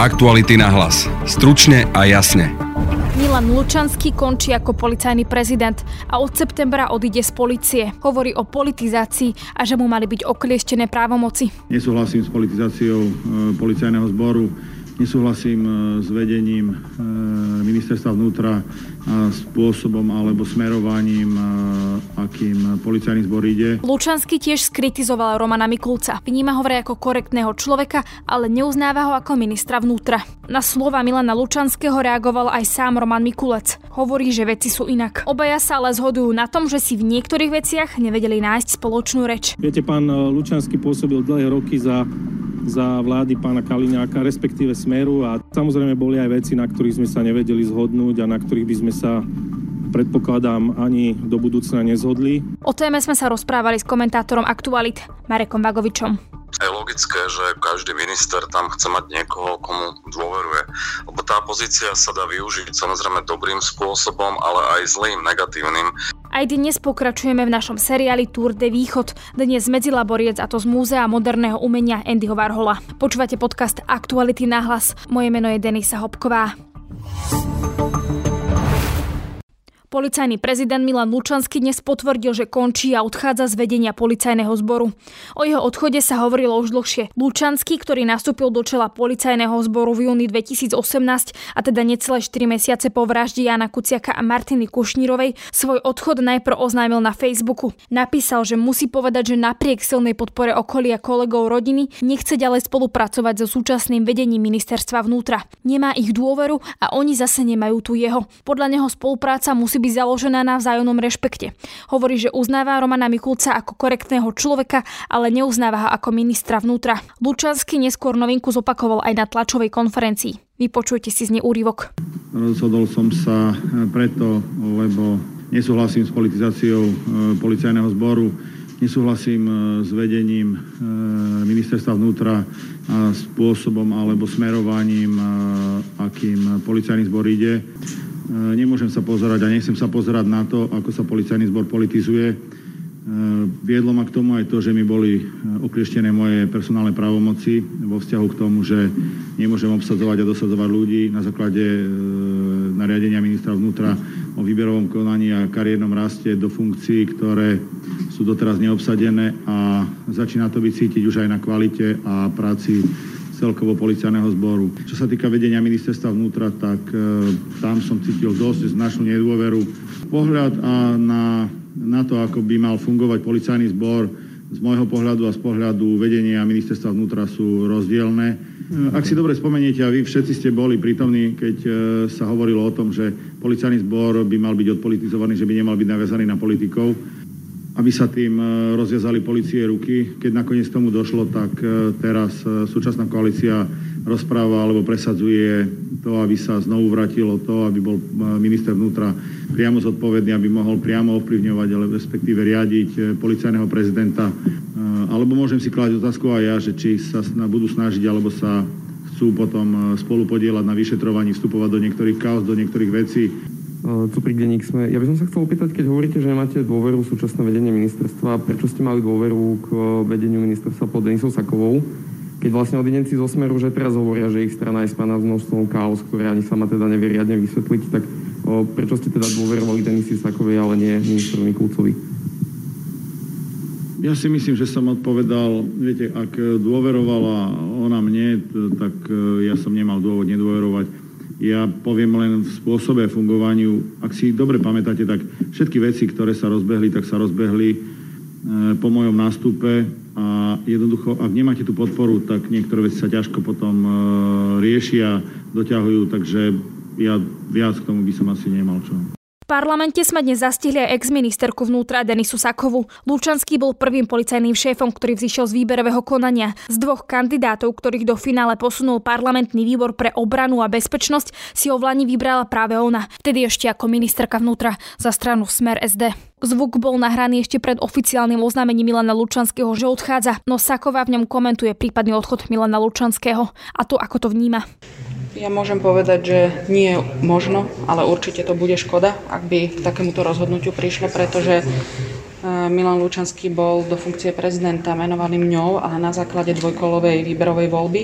Aktuality na hlas. Stručne a jasne. Milan Lučanský končí ako policajný prezident a od septembra odíde z policie. Hovorí o politizácii a že mu mali byť oklieštené právomoci. Nesúhlasím s politizáciou e, policajného zboru Nesúhlasím e, s vedením e, ministerstva vnútra spôsobom alebo smerovaním, e, akým policajný zbor ide. Lučanský tiež skritizoval Romana Mikulca. Vníma ho vraj ako korektného človeka, ale neuznáva ho ako ministra vnútra. Na slova Milana Lučanského reagoval aj sám Roman Mikulec. Hovorí, že veci sú inak. Obaja sa ale zhodujú na tom, že si v niektorých veciach nevedeli nájsť spoločnú reč. Viete, pán Lučanský pôsobil dlhé roky za za vlády pána Kaliňáka, respektíve Smeru a samozrejme boli aj veci, na ktorých sme sa nevedeli zhodnúť a na ktorých by sme sa predpokladám, ani do budúcna nezhodli. O téme sme sa rozprávali s komentátorom Aktualit Marekom Vagovičom. Je logické, že každý minister tam chce mať niekoho, komu dôveruje. Lebo tá pozícia sa dá využiť samozrejme dobrým spôsobom, ale aj zlým, negatívnym. Aj dnes pokračujeme v našom seriáli Tour de Východ. Dnes medzilaboriec a to z Múzea moderného umenia Andyho Varhola. Počúvate podcast Aktuality na hlas. Moje meno je Denisa Hopková. Policajný prezident Milan Lučanský dnes potvrdil, že končí a odchádza z vedenia policajného zboru. O jeho odchode sa hovorilo už dlhšie. Lučanský, ktorý nastúpil do čela policajného zboru v júni 2018 a teda necelé 4 mesiace po vražde Jana Kuciaka a Martiny Kušnírovej, svoj odchod najprv oznámil na Facebooku. Napísal, že musí povedať, že napriek silnej podpore okolia kolegov rodiny nechce ďalej spolupracovať so súčasným vedením ministerstva vnútra. Nemá ich dôveru a oni zase nemajú tu jeho. Podľa neho spolupráca musí byť založená na vzájomnom rešpekte. Hovorí, že uznáva Romana Mikulca ako korektného človeka, ale neuznáva ho ako ministra vnútra. Lučanský neskôr novinku zopakoval aj na tlačovej konferencii. Vypočujte si z nej úryvok. Rozhodol som sa preto, lebo nesúhlasím s politizáciou e, policajného zboru, nesúhlasím e, s vedením e, ministerstva vnútra spôsobom alebo smerovaním, akým policajný zbor ide. E, nemôžem sa pozerať a nechcem sa pozerať na to, ako sa policajný zbor politizuje. E, viedlo ma k tomu aj to, že mi boli e, oklieštené moje personálne právomoci vo vzťahu k tomu, že nemôžem obsadzovať a dosadzovať ľudí na základe nariadenia ministra vnútra o výberovom konaní a kariérnom raste do funkcií, ktoré sú doteraz neobsadené a začína to byť cítiť už aj na kvalite a práci celkovo policajného zboru. Čo sa týka vedenia ministerstva vnútra, tak e, tam som cítil dosť značnú nedôveru. Pohľad a na, na to, ako by mal fungovať policajný zbor, z môjho pohľadu a z pohľadu vedenia ministerstva vnútra sú rozdielne. E, ak si dobre spomeniete, a vy všetci ste boli prítomní, keď e, sa hovorilo o tom, že policajný zbor by mal byť odpolitizovaný, že by nemal byť naviazaný na politikov, aby sa tým e, rozviazali policie ruky. Keď nakoniec tomu došlo, tak e, teraz e, súčasná koalícia rozpráva alebo presadzuje to, aby sa znovu vrátilo to, aby bol minister vnútra priamo zodpovedný, aby mohol priamo ovplyvňovať, ale respektíve riadiť policajného prezidenta. Alebo môžem si klásť otázku aj ja, že či sa budú snažiť, alebo sa chcú potom spolu podielať na vyšetrovaní, vstupovať do niektorých kaos, do niektorých vecí. Cuprik denník sme. Ja by som sa chcel opýtať, keď hovoríte, že nemáte dôveru súčasné vedenie ministerstva, prečo ste mali dôveru k vedeniu ministerstva pod Denisou Sakovou? Keď vlastne odidenci zo Smeru, že teraz hovoria, že ich strana je spaná s množstvom chaos, ktoré ani sama teda nevie vysvetliť, tak o, prečo ste teda dôverovali Denisi Sakovej, ale nie ministrovi Kulcovi? Ja si myslím, že som odpovedal, viete, ak dôverovala ona mne, tak ja som nemal dôvod nedôverovať ja poviem len v spôsobe fungovaniu. Ak si dobre pamätáte, tak všetky veci, ktoré sa rozbehli, tak sa rozbehli e, po mojom nástupe a jednoducho, ak nemáte tú podporu, tak niektoré veci sa ťažko potom e, riešia, doťahujú, takže ja viac k tomu by som asi nemal čo parlamente sme dnes zastihli aj ex-ministerku vnútra Denisu Sakovu. Lučanský bol prvým policajným šéfom, ktorý vzýšiel z výberového konania. Z dvoch kandidátov, ktorých do finále posunul parlamentný výbor pre obranu a bezpečnosť, si ho v Lani vybrala práve ona, vtedy ešte ako ministerka vnútra za stranu Smer SD. Zvuk bol nahraný ešte pred oficiálnym oznámením Milana Lučanského, že odchádza, no Saková v ňom komentuje prípadný odchod Milana Lučanského a to, ako to vníma. Ja môžem povedať, že nie je možno, ale určite to bude škoda, ak by k takémuto rozhodnutiu prišlo, pretože e, Milan Lučanský bol do funkcie prezidenta menovaný mňou, ale na základe dvojkolovej výberovej voľby.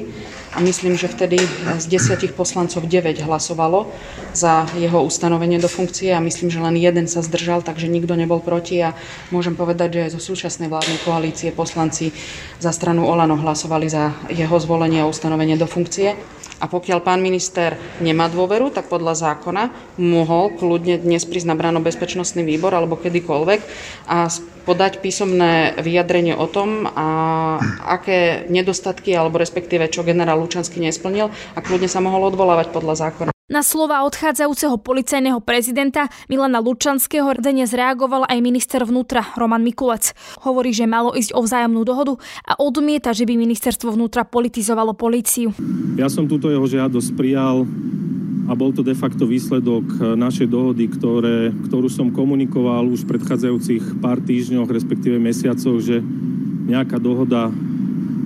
a myslím, že vtedy z desiatich poslancov 9 hlasovalo za jeho ustanovenie do funkcie a myslím, že len jeden sa zdržal, takže nikto nebol proti a môžem povedať, že aj zo súčasnej vládnej koalície poslanci za stranu Olano hlasovali za jeho zvolenie a ustanovenie do funkcie. A pokiaľ pán minister nemá dôveru, tak podľa zákona mohol kľudne dnes prísť na bráno bezpečnostný výbor alebo kedykoľvek a podať písomné vyjadrenie o tom, a aké nedostatky alebo respektíve čo generál Lučanský nesplnil a kľudne sa mohol odvolávať podľa zákona. Na slova odchádzajúceho policajného prezidenta Milana Lučanského dnes reagoval aj minister vnútra Roman Mikulec. Hovorí, že malo ísť o vzájomnú dohodu a odmieta, že by ministerstvo vnútra politizovalo políciu. Ja som túto jeho žiadosť prijal a bol to de facto výsledok našej dohody, ktoré, ktorú som komunikoval už v predchádzajúcich pár týždňoch, respektíve mesiacoch, že nejaká dohoda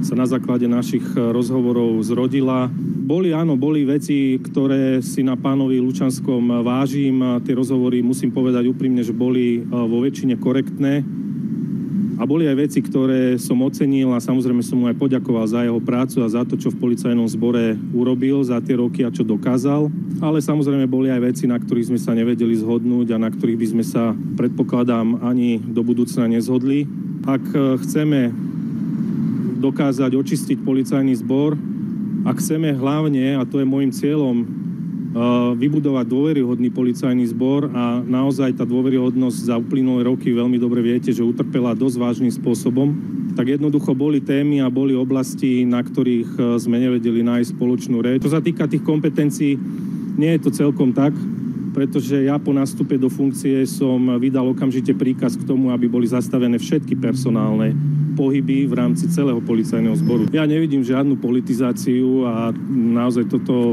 sa na základe našich rozhovorov zrodila boli, áno, boli veci, ktoré si na pánovi Lučanskom vážim. Tie rozhovory, musím povedať úprimne, že boli e, vo väčšine korektné. A boli aj veci, ktoré som ocenil a samozrejme som mu aj poďakoval za jeho prácu a za to, čo v policajnom zbore urobil za tie roky a čo dokázal. Ale samozrejme boli aj veci, na ktorých sme sa nevedeli zhodnúť a na ktorých by sme sa, predpokladám, ani do budúcna nezhodli. Ak e, chceme dokázať očistiť policajný zbor, ak chceme hlavne, a to je môjim cieľom, vybudovať dôveryhodný policajný zbor a naozaj tá dôveryhodnosť za uplynulé roky veľmi dobre viete, že utrpela dosť vážnym spôsobom, tak jednoducho boli témy a boli oblasti, na ktorých e, sme nevedeli nájsť spoločnú reč. Čo sa týka tých kompetencií, nie je to celkom tak, pretože ja po nástupe do funkcie som vydal okamžite príkaz k tomu, aby boli zastavené všetky personálne pohyby v rámci celého policajného zboru. Ja nevidím žiadnu politizáciu a naozaj toto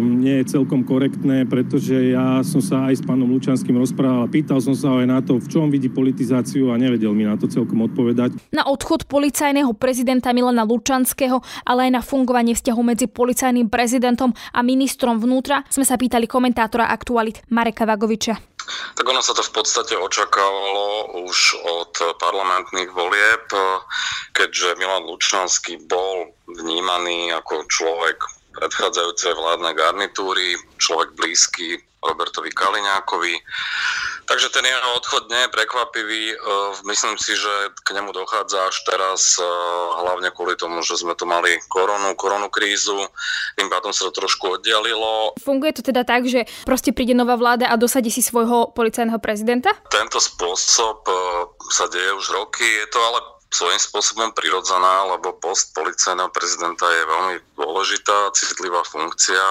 nie je celkom korektné, pretože ja som sa aj s pánom Lučanským rozprával a pýtal som sa aj na to, v čom vidí politizáciu a nevedel mi na to celkom odpovedať. Na odchod policajného prezidenta Milana Lučanského, ale aj na fungovanie vzťahu medzi policajným prezidentom a ministrom vnútra sme sa pýtali komentátora aktualit Mareka Vagoviča. Tak ono sa to v podstate očakávalo už od parlamentných volieb, keďže Milan Lučanský bol vnímaný ako človek predchádzajúcej vládnej garnitúry, človek blízky Robertovi Kaliňákovi. Takže ten jeho odchod nie je prekvapivý. E, myslím si, že k nemu dochádza až teraz, e, hlavne kvôli tomu, že sme tu mali koronu, koronu krízu. Tým pádom sa to trošku oddialilo. Funguje to teda tak, že proste príde nová vláda a dosadí si svojho policajného prezidenta? Tento spôsob e, sa deje už roky. Je to ale svojím spôsobom prirodzená, lebo post policajného prezidenta je veľmi dôležitá, citlivá funkcia.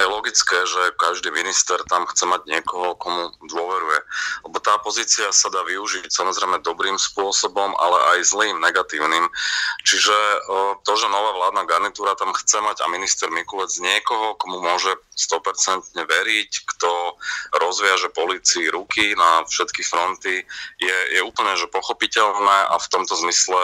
Je logické, že každý minister tam chce mať niekoho, komu dôveruje. Lebo tá pozícia sa dá využiť samozrejme dobrým spôsobom, ale aj zlým, negatívnym. Čiže to, že nová vládna garnitúra tam chce mať a minister Mikulec niekoho, komu môže 100% veriť, kto rozviaže policii ruky na všetky fronty, je, je úplne že pochopiteľné a v tomto zmysle zmysle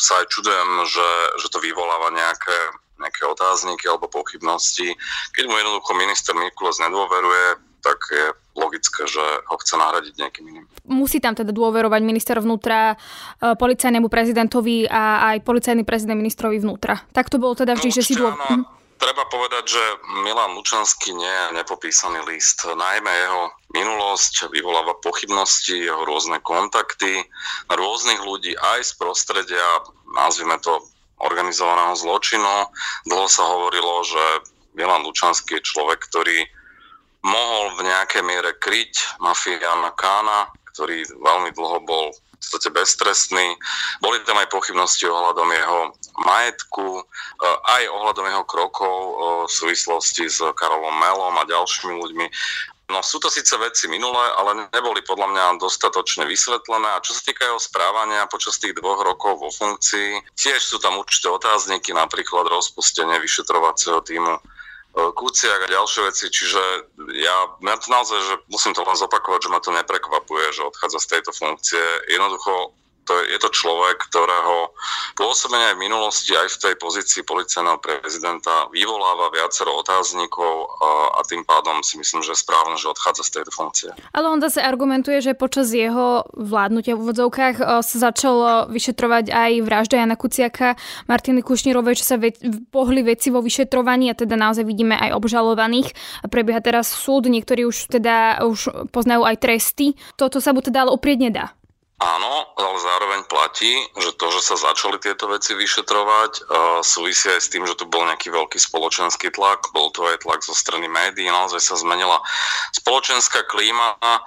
sa aj čudujem, že, že to vyvoláva nejaké, nejaké otázniky alebo pochybnosti. Keď mu jednoducho minister Mikulec nedôveruje, tak je logické, že ho chce nahradiť nejakým iným. Musí tam teda dôverovať minister vnútra e, policajnému prezidentovi a aj policajný prezident ministrovi vnútra. Tak to bolo teda vždy, no, že si dôveroval. Treba povedať, že Milan Lučanský nie je nepopísaný list. Najmä jeho minulosť vyvoláva pochybnosti, jeho rôzne kontakty rôznych ľudí aj z prostredia, nazvime to organizovaného zločinu. Dlho sa hovorilo, že Milan Lučanský je človek, ktorý mohol v nejakej miere kryť mafiána Kána, ktorý veľmi dlho bol podstate beztrestný. Boli tam aj pochybnosti ohľadom jeho majetku, eh, aj ohľadom jeho krokov eh, v súvislosti s Karolom Melom a ďalšími ľuďmi. No sú to síce veci minulé, ale neboli podľa mňa dostatočne vysvetlené a čo sa týka jeho správania počas tých dvoch rokov vo funkcii, tiež sú tam určité otázniky, napríklad rozpustenie vyšetrovacieho týmu E, Kuciak a ďalšie veci, čiže ja, ja to naozaj, že musím to len zopakovať, že ma to neprekvapuje, že odchádza z tejto funkcie. Jednoducho to je, to človek, ktorého pôsobenie aj v minulosti, aj v tej pozícii policajného prezidenta vyvoláva viacero otáznikov a, a tým pádom si myslím, že je správne, že odchádza z tejto funkcie. Ale on zase argumentuje, že počas jeho vládnutia v úvodzovkách sa začalo vyšetrovať aj vražda Jana Kuciaka, Martiny Kušnírovej, čo sa ve- pohli veci vo vyšetrovaní a teda naozaj vidíme aj obžalovaných. Prebieha teraz súd, niektorí už teda už poznajú aj tresty. Toto sa mu teda ale uprieť nedá. Áno, ale zároveň platí, že to, že sa začali tieto veci vyšetrovať, uh, súvisí aj s tým, že tu bol nejaký veľký spoločenský tlak, bol tu aj tlak zo strany médií, naozaj sa zmenila spoločenská klíma. Eh,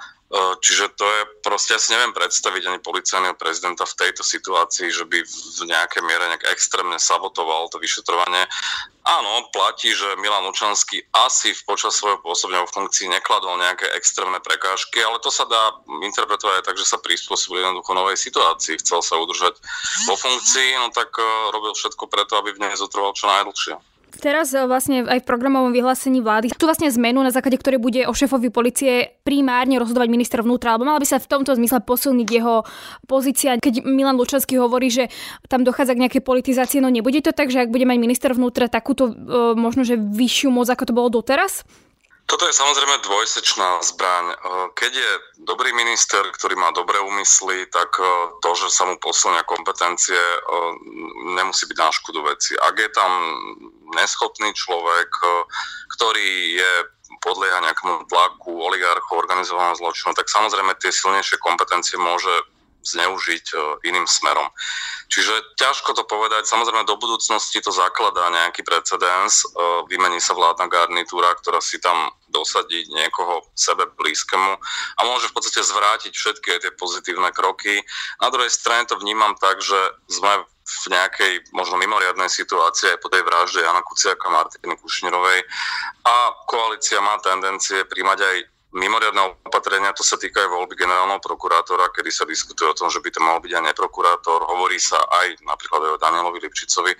čiže to je proste, ja si neviem predstaviť ani policajného prezidenta v tejto situácii, že by v nejakej miere nejak extrémne sabotoval to vyšetrovanie. Áno, platí, že Milan Lučanský asi v počas svojho pôsobenia v funkcii nekladol nejaké extrémne prekážky, ale to sa dá interpretovať aj tak, že sa prispôsobil jednoducho novej situácii. Chcel sa udržať vo funkcii, no tak eh, robil všetko preto, aby v nej zotrval čo najdlhšie. Teraz e, vlastne aj v programovom vyhlásení vlády tu vlastne zmenu, na základe ktorej bude o šéfovi policie primárne rozhodovať minister vnútra, alebo mala by sa v tomto zmysle posilniť jeho pozícia. Keď Milan Lučanský hovorí, že tam dochádza k nejakej politizácii, no nebude to tak, že ak bude mať minister vnútra takúto e, možno, že vyššiu moc, ako to bolo doteraz? Toto je samozrejme dvojsečná zbraň. E, keď je dobrý minister, ktorý má dobré úmysly, tak e, to, že sa mu posilnia kompetencie, e, nemusí byť na škodu veci. Ak je tam neschopný človek, ktorý je podlieha nejakému tlaku oligarchov, organizovaného zločinu, tak samozrejme tie silnejšie kompetencie môže zneužiť iným smerom. Čiže ťažko to povedať. Samozrejme do budúcnosti to zakladá nejaký precedens. Vymení sa vládna garnitúra, ktorá si tam dosadí niekoho sebe blízkemu a môže v podstate zvrátiť všetky tie pozitívne kroky. Na druhej strane to vnímam tak, že sme v nejakej možno mimoriadnej situácii aj po tej vražde Jana Kuciaka a Martiny Kušnírovej a koalícia má tendencie príjmať aj mimoriadne opatrenia, to sa týka aj voľby generálneho prokurátora, kedy sa diskutuje o tom, že by to mal byť aj neprokurátor, hovorí sa aj napríklad aj o Danielovi Lipčicovi.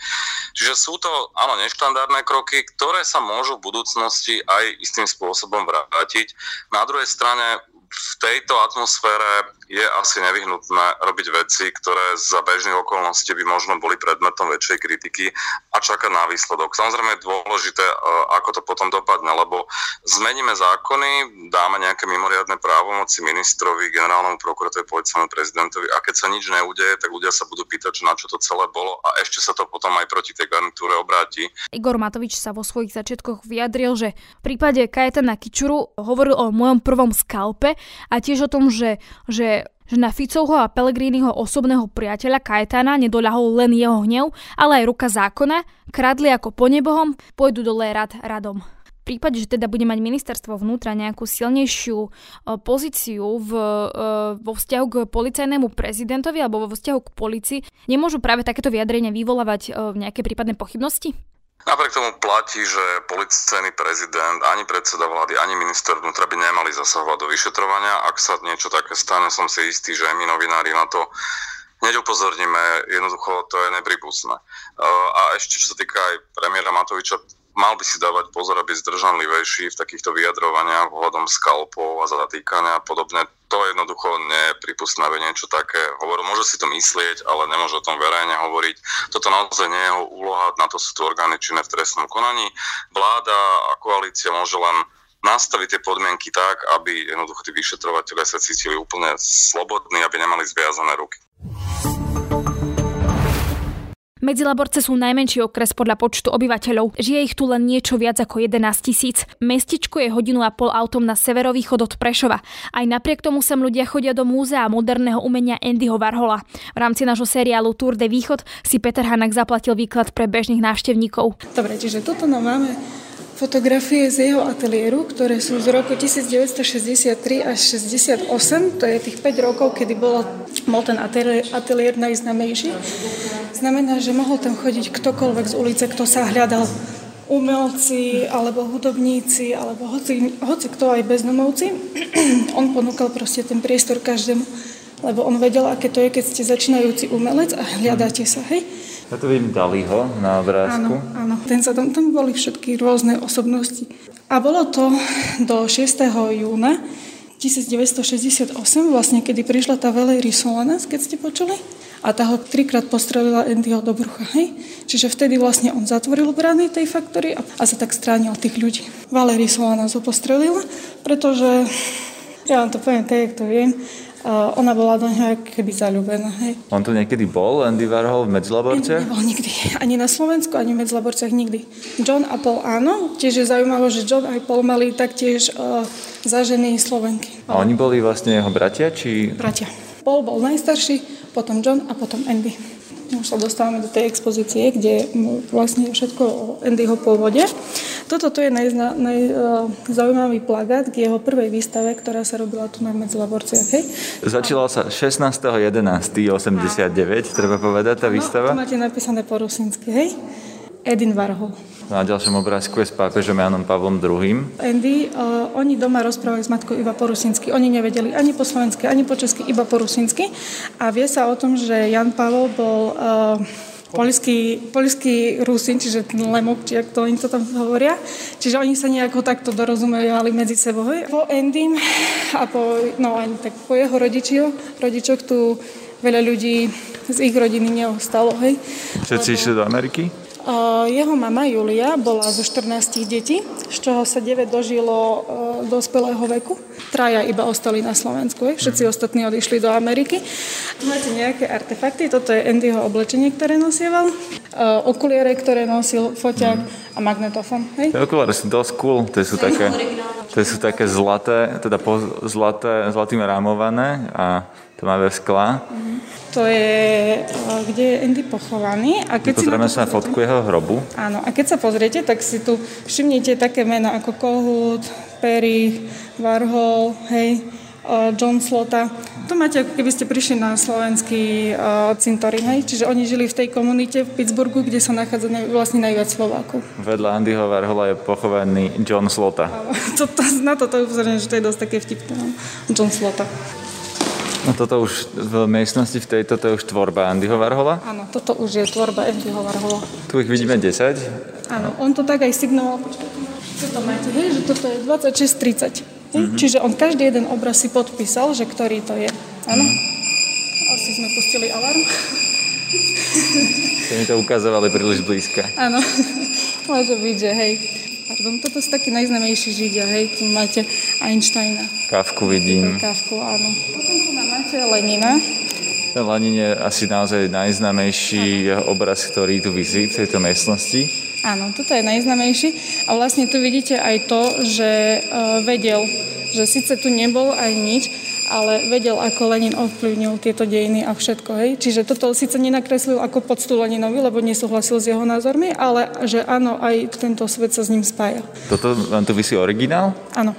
Čiže sú to, áno, neštandardné kroky, ktoré sa môžu v budúcnosti aj istým spôsobom vrátiť. Na druhej strane v tejto atmosfére je asi nevyhnutné robiť veci, ktoré za bežných okolností by možno boli predmetom väčšej kritiky a čakať na výsledok. Samozrejme je dôležité, e, ako to potom dopadne, lebo zmeníme zákony, dáme nejaké mimoriadne právomoci ministrovi, generálnemu prokurátorovi, policajnému prezidentovi a keď sa nič neudeje, tak ľudia sa budú pýtať, na čo to celé bolo a ešte sa to potom aj proti tej garnitúre obráti. Igor Matovič sa vo svojich začiatkoch vyjadril, že v prípade Kajetana Kičuru hovoril o mojom prvom skalpe a tiež o tom, že, že že na Ficovho a Pelegriniho osobného priateľa Kajetana nedoľahol len jeho hnev, ale aj ruka zákona, kradli ako po nebohom, pôjdu dole rad radom. V prípade, že teda bude mať ministerstvo vnútra nejakú silnejšiu e, pozíciu v, e, vo vzťahu k policajnému prezidentovi alebo vo vzťahu k policii, nemôžu práve takéto vyjadrenia vyvolávať e, nejaké prípadné pochybnosti? Napriek tomu platí, že policajný prezident, ani predseda vlády, ani minister vnútra by nemali zasahovať do vyšetrovania. Ak sa niečo také stane, som si istý, že my novinári na to hneď upozorníme, jednoducho to je nepripustné. A ešte čo sa týka aj premiéra Matoviča, mal by si dávať pozor, aby zdržanlivejší v takýchto vyjadrovaniach ohľadom skalpov a zatýkania a podobne. To jednoducho nepripustné, aby niečo také hovoril. Môže si to myslieť, ale nemôže o tom verejne hovoriť. Toto naozaj nie je jeho úloha, na to sú tu orgány činné v trestnom konaní. Vláda a koalícia môže len nastaviť tie podmienky tak, aby jednoducho tí vyšetrovateľe sa cítili úplne slobodní, aby nemali zviazané ruky. Medzilaborce sú najmenší okres podľa počtu obyvateľov. Žije ich tu len niečo viac ako 11 tisíc. Mestičko je hodinu a pol autom na severovýchod od Prešova. Aj napriek tomu sem ľudia chodia do múzea moderného umenia Andyho Varhola. V rámci nášho seriálu Tour de Východ si Peter Hanak zaplatil výklad pre bežných návštevníkov. Dobre, čiže toto nám máme fotografie z jeho ateliéru, ktoré sú z roku 1963 až 68. To je tých 5 rokov, kedy bol, bol ten ateliér, najznamejší. Znamená, že mohol tam chodiť ktokoľvek z ulice, kto sa hľadal umelci, alebo hudobníci, alebo hoci, hoci kto aj bezdomovci. on ponúkal proste ten priestor každému, lebo on vedel, aké to je, keď ste začínajúci umelec a hľadáte sa, hej. Ja tu vidím Daliho na obrázku. Áno, áno. Ten sa tam, tam boli všetky rôzne osobnosti. A bolo to do 6. júna 1968, vlastne kedy prišla tá Valery Solanas, keď ste počuli, a tá ho trikrát postrelila Andyho do brucha, hej? Čiže vtedy vlastne on zatvoril brány tej faktory a, a sa tak stránil tých ľudí. Valery Solanas ho postrelila, pretože, ja vám to poviem tak, jak to viem, Uh, ona bola do neho keby zalúbená. Hej. On tu niekedy bol, Andy Warhol v Medzilaborciach? Nebol nikdy. Ani na Slovensku, ani v Medzilaborciach nikdy. John a Paul áno. Tiež je zaujímavé, že John a Paul mali taktiež uh, zažený Slovenky. A oni boli vlastne jeho bratia? Či... Bratia. Paul bol najstarší, potom John a potom Andy. Už sa dostávame do tej expozície, kde vlastne je všetko o Andyho pôvode. Toto to je najzaujímavý naj, uh, plagát k jeho prvej výstave, ktorá sa robila tu na Medzilaborciach. Hej? Začala sa 16.11.89, treba povedať, tá výstava. No, máte napísané po rusinsky, hej? Edin Warhol. Na ďalšom obrázku je s pápežom Janom Pavlom II. Andy, uh, oni doma rozprávali s matkou iba po rusinsky. Oni nevedeli ani po slovensky, ani po česky, iba po rusinsky. A vie sa o tom, že Jan Pavel bol uh, poliský, poliský Rusin, čiže lemok, či to oni to tam hovoria. Čiže oni sa nejako takto dorozumeli medzi sebou. Po Endym a po, no tak po jeho rodičioch, rodičoch tu veľa ľudí z ich rodiny neostalo, hej. Všetci išli do Ameriky? Jeho mama Julia bola zo 14 detí, z čoho sa 9 dožilo dospelého veku. Traja iba ostali na Slovensku, všetci ostatní odišli do Ameriky. Máte nejaké artefakty, toto je Andyho oblečenie, ktoré nosieval, okuliare, ktoré nosil, foťák a magnetofon. Hej? Okuliare sú dosť cool, to sú také, to sú také zlaté, teda po, zlaté, zlatým rámované a tmavé skla. Mm-hmm. To je, eh, kde je Andy pochovaný. A keď Pozrieme sa na fotku jeho hrobu. Áno, a keď sa pozriete, tak si tu všimnite také mená ako Kohut, Perry, Warhol, hej, eh, John Slota. To máte, ako keby ste prišli na slovenský uh, cintorín, hej? Čiže oni žili v tej komunite v Pittsburghu, kde sa nachádza ne, vlastne najviac Slovákov. Vedľa Andyho Warhola je pochovaný John Slota. To, to, na toto upozorňujem, že to je dosť také vtipné. No. John Slota. No toto už v miestnosti v tejto, to je už tvorba Andyho Varhola? Áno, toto už je tvorba Andyho Varhola. Tu ich vidíme 10? Áno, on to tak aj signoval, počkajte, čo to máte, hej, že toto je 26-30. Mm-hmm. Čiže on každý jeden obraz si podpísal, že ktorý to je. Áno? Mm-hmm. Asi sme pustili alarm. To mi to ukazovali príliš blízka. Áno, môže byť, že hej. Pardon, toto sú takí najznamejší židia, hej, tu máte Einsteina. Kávku vidím. Kávku, áno. Máte Lenina. Lenin je asi naozaj najznamejší jeho obraz, ktorý tu vysí v tejto miestnosti. Áno, toto je najznamejší a vlastne tu vidíte aj to, že uh, vedel, že síce tu nebol aj nič, ale vedel, ako Lenin ovplyvnil tieto dejiny a všetko. Hej? Čiže toto síce nenakreslil ako poctu Leninovi, lebo nesúhlasil s jeho názormi, ale že áno, aj tento svet sa s ním spája. Toto vám tu vysí originál? Áno.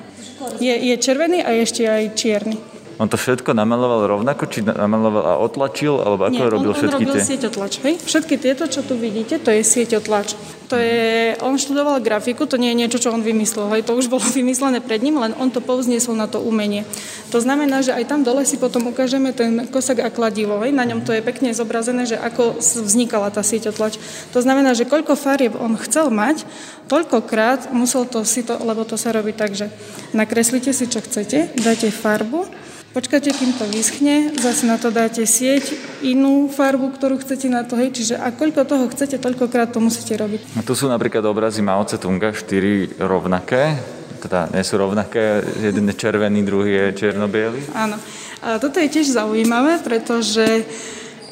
Je, je červený a ešte aj čierny. On to všetko namaloval rovnako, či namaloval a otlačil, alebo ako Nie, robil on, všetky on robil tie? sieťotlač, hej? Všetky tieto, čo tu vidíte, to je sieťotlač. To je, on študoval grafiku, to nie je niečo, čo on vymyslel, hej? To už bolo vymyslené pred ním, len on to povzniesol na to umenie. To znamená, že aj tam dole si potom ukážeme ten kosak a kladivo, hej? Na ňom to je pekne zobrazené, že ako vznikala tá sieťotlač. To znamená, že koľko farieb on chcel mať, toľkokrát musel to si to, lebo to sa robí tak, že nakreslíte si, čo chcete, dáte farbu, Počkáte, kým to vyschne, zase na to dáte sieť, inú farbu, ktorú chcete na to, hej, čiže a koľko toho chcete, toľkokrát to musíte robiť. A tu sú napríklad obrazy Mao Tse-tunga, štyri rovnaké, teda nie sú rovnaké, jeden je červený, druhý je čierno Áno. A toto je tiež zaujímavé, pretože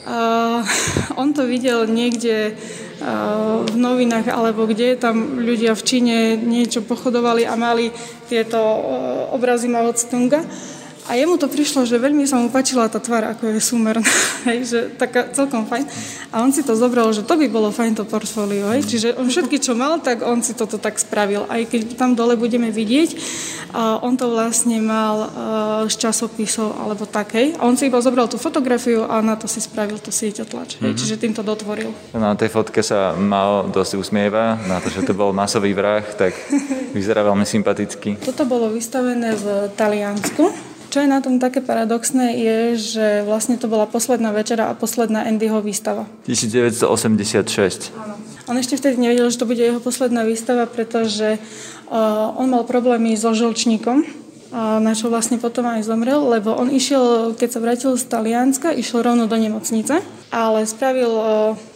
uh, on to videl niekde uh, v novinách, alebo kde tam ľudia v Číne niečo pochodovali a mali tieto uh, obrazy Mao Tse-tunga a jemu to prišlo, že veľmi sa mu páčila tá tvár, ako je súmerná, hej, že taká celkom fajn. A on si to zobral, že to by bolo fajn to portfólio, hej. Čiže on všetky, čo mal, tak on si toto tak spravil. Aj keď tam dole budeme vidieť, a on to vlastne mal uh, z časopisov alebo tak, hej. A on si iba zobral tú fotografiu a na to si spravil to sieťotlač. Mm-hmm. Čiže tým to dotvoril. Na tej fotke sa mal dosť usmieva, na to, že to bol masový vrah, tak vyzerá veľmi sympaticky. Toto bolo vystavené v Taliansku čo je na tom také paradoxné, je, že vlastne to bola posledná večera a posledná Andyho výstava. 1986. Áno. On ešte vtedy nevedel, že to bude jeho posledná výstava, pretože uh, on mal problémy so žlčníkom na čo vlastne potom aj zomrel, lebo on išiel, keď sa vrátil z Talianska, išiel rovno do nemocnice, ale spravil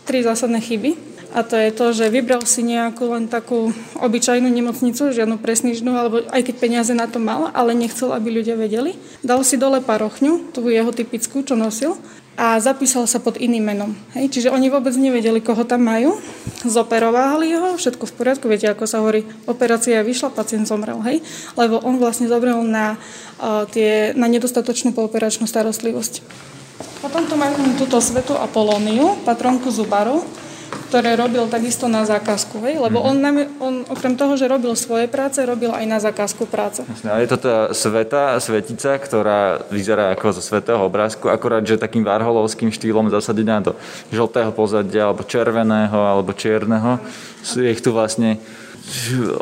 tri zásadné chyby. A to je to, že vybral si nejakú len takú obyčajnú nemocnicu, žiadnu presnižnú, alebo aj keď peniaze na to mal, ale nechcel, aby ľudia vedeli. Dal si dole parochňu, tú jeho typickú, čo nosil, a zapísal sa pod iným menom. Hej? Čiže oni vôbec nevedeli, koho tam majú. Zoperovali ho, všetko v poriadku. Viete, ako sa hovorí, operácia vyšla, pacient zomrel. Hej? Lebo on vlastne zomrel na, uh, tie, na nedostatočnú pooperačnú starostlivosť. Potom tu máme túto svetu Apolóniu, patronku Zubaru, ktoré robil takisto na zákazku, hej? lebo mhm. on, on okrem toho, že robil svoje práce, robil aj na zákazku práce. Jasne, ale je to tá sveta, svetica, ktorá vyzerá ako zo svetého obrázku, akorát, že takým varholovským štýlom zasadená do žltého pozadia, alebo červeného, alebo čierneho. Je ich tu vlastne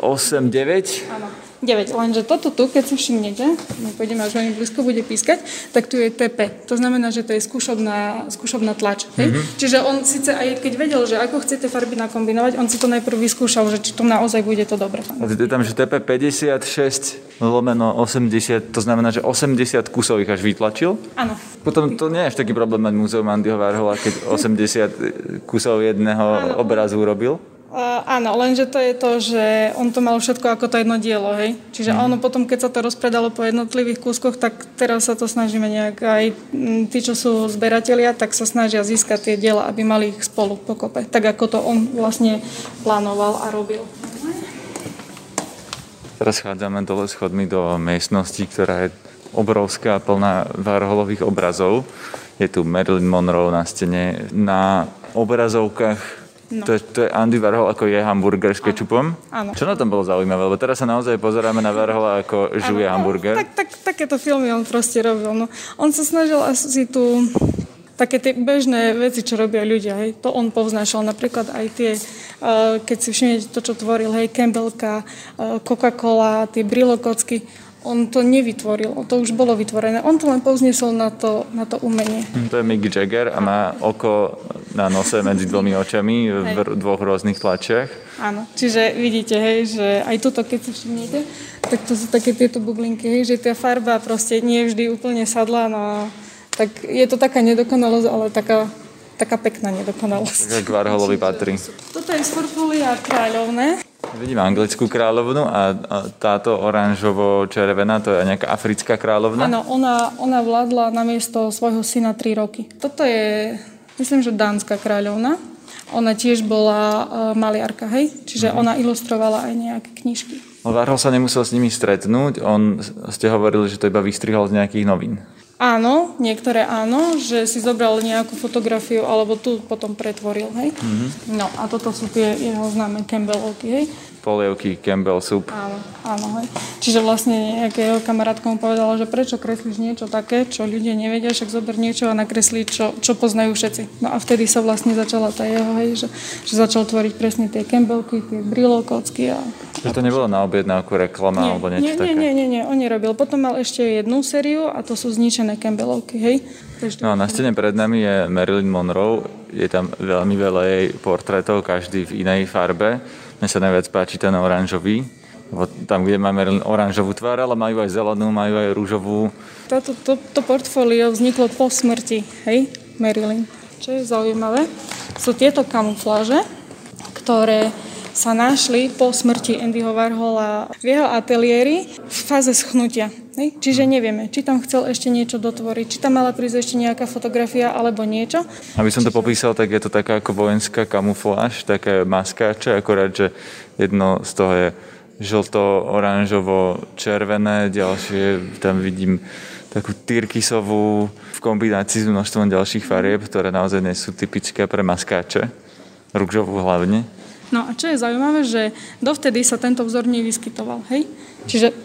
8, 9. Áno. 9. Lenže toto tu, keď si všimnete, my pôjdeme až veľmi blízko, bude pískať, tak tu je TP. To znamená, že to je skúšobná, skúšobná tlač. Hej? Mm-hmm. Čiže on síce aj keď vedel, že ako chcete farby nakombinovať, on si to najprv vyskúšal, že či to naozaj bude to dobre. Je tam, že TP 56 lomeno 80, to znamená, že 80 kusov ich až vytlačil? Áno. Potom to nie je až taký problém mať múzeum Andyho Warhola, keď 80 kusov jedného obrazu urobil? Uh, áno, lenže to je to, že on to mal všetko ako to jedno dielo, hej. Čiže mm. ono potom, keď sa to rozpredalo po jednotlivých kúskoch, tak teraz sa to snažíme nejak, aj tí, čo sú zberatelia, tak sa snažia získať tie diela, aby mali ich spolu pokope. Tak ako to on vlastne plánoval a robil. Teraz chádzame dole schodmi do miestnosti, ktorá je obrovská, plná Warholových obrazov. Je tu Marilyn Monroe na stene. Na obrazovkách No. To, je, to je Andy Warhol ako je hamburger s kečupom? Áno. Čo na tom bolo zaujímavé? Lebo teraz sa naozaj pozeráme na Warhola ako žuje ano, hamburger. Tak, tak, takéto filmy on proste robil. No. On sa snažil asi tu také tie bežné veci, čo robia ľudia, hej, to on povznášal. Napríklad aj tie, uh, keď si všimnete to, čo tvoril, hej, Campbellka, uh, Coca-Cola, tie brilokocky, on to nevytvoril, to už bolo vytvorené. On to len povznesol na to, na to umenie. Hm, to je Mick Jagger a má oko na nose medzi dvomi očami v hej. dvoch rôznych tlačiach. Áno, čiže vidíte, hej, že aj tuto, keď si všimnete, tak to sú také tieto bublinky, hej, že tá farba proste nie vždy úplne sadla, no tak je to taká nedokonalosť, ale taká taká pekná nedokonalosť. Tak Warholovi patrí. Toto je z portfólia kráľovné. Vidím anglickú kráľovnu a, táto oranžovo-červená, to je nejaká africká kráľovna? Áno, ona, ona vládla na miesto svojho syna 3 roky. Toto je, myslím, že dánska kráľovna. Ona tiež bola uh, maliarka, hej? Čiže mm. ona ilustrovala aj nejaké knižky. Varhol sa nemusel s nimi stretnúť, on, ste hovorili, že to iba vystrihal z nejakých novín. Áno, niektoré áno, že si zobral nejakú fotografiu alebo tu potom pretvoril, hej. Mm-hmm. No a toto sú tie jeho známe Campbellovky, hej polievky Campbell soup. Áno, áno. Hej. Čiže vlastne nejaká jeho kamarátka mu povedala, že prečo kreslíš niečo také, čo ľudia nevedia, však zober niečo a nakreslí, čo, čo poznajú všetci. No a vtedy sa vlastne začala tá jeho, hej, že, že začal tvoriť presne tie Campbellky, tie Brillo kocky a... Že to nebolo na objednávku reklama nie, alebo niečo nie, také? Nie, nie, nie, on nerobil. Potom mal ešte jednu sériu a to sú zničené Campbellovky, hej. No a na stene pred nami je Marilyn Monroe, je tam veľmi veľa jej portrétov, každý v inej farbe. Mne sa najviac páči ten oranžový, tam, kde máme oranžovú tvár, ale majú aj zelenú, majú aj rúžovú. Toto to, to portfólio vzniklo po smrti, hej, Marilyn. Čo je zaujímavé, sú tieto kamufláže, ktoré sa našli po smrti Andyho Warhola v jeho ateliéri v fáze schnutia. Hej? Čiže nevieme, či tam chcel ešte niečo dotvoriť, či tam mala prísť ešte nejaká fotografia alebo niečo. Aby som to popísal, tak je to taká ako vojenská kamufláž, také maskáče, akorát, že jedno z toho je žlto-oranžovo-červené, ďalšie tam vidím takú tyrkysovú v kombinácii s množstvom ďalších farieb, ktoré naozaj nie sú typické pre maskáče, rúžovú hlavne. No a čo je zaujímavé, že dovtedy sa tento vzor nevyskytoval, hej? Čiže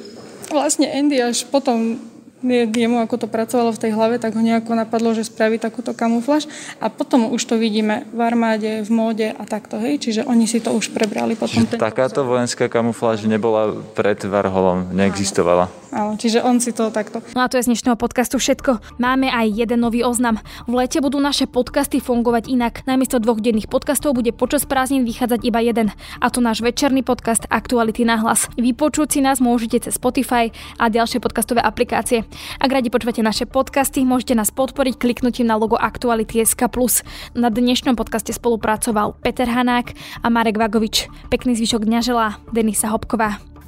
vlastne Andy až potom jemu ako to pracovalo v tej hlave, tak ho nejako napadlo, že spraví takúto kamufláž a potom už to vidíme v armáde, v móde a takto, hej, čiže oni si to už prebrali potom. Čiže takáto vojenská kamufláž nebola pred Varholom, neexistovala. Áno, čiže on si to takto. No a to je z dnešného podcastu všetko. Máme aj jeden nový oznam. V lete budú naše podcasty fungovať inak. Namiesto dvoch denných podcastov bude počas prázdnin vychádzať iba jeden. A to náš večerný podcast Aktuality na hlas. Vypočuť si nás môžete cez Spotify a ďalšie podcastové aplikácie. Ak radi počúvate naše podcasty, môžete nás podporiť kliknutím na logo Aktuality SK+. Na dnešnom podcaste spolupracoval Peter Hanák a Marek Vagovič. Pekný zvyšok dňa želá Denisa Hopková.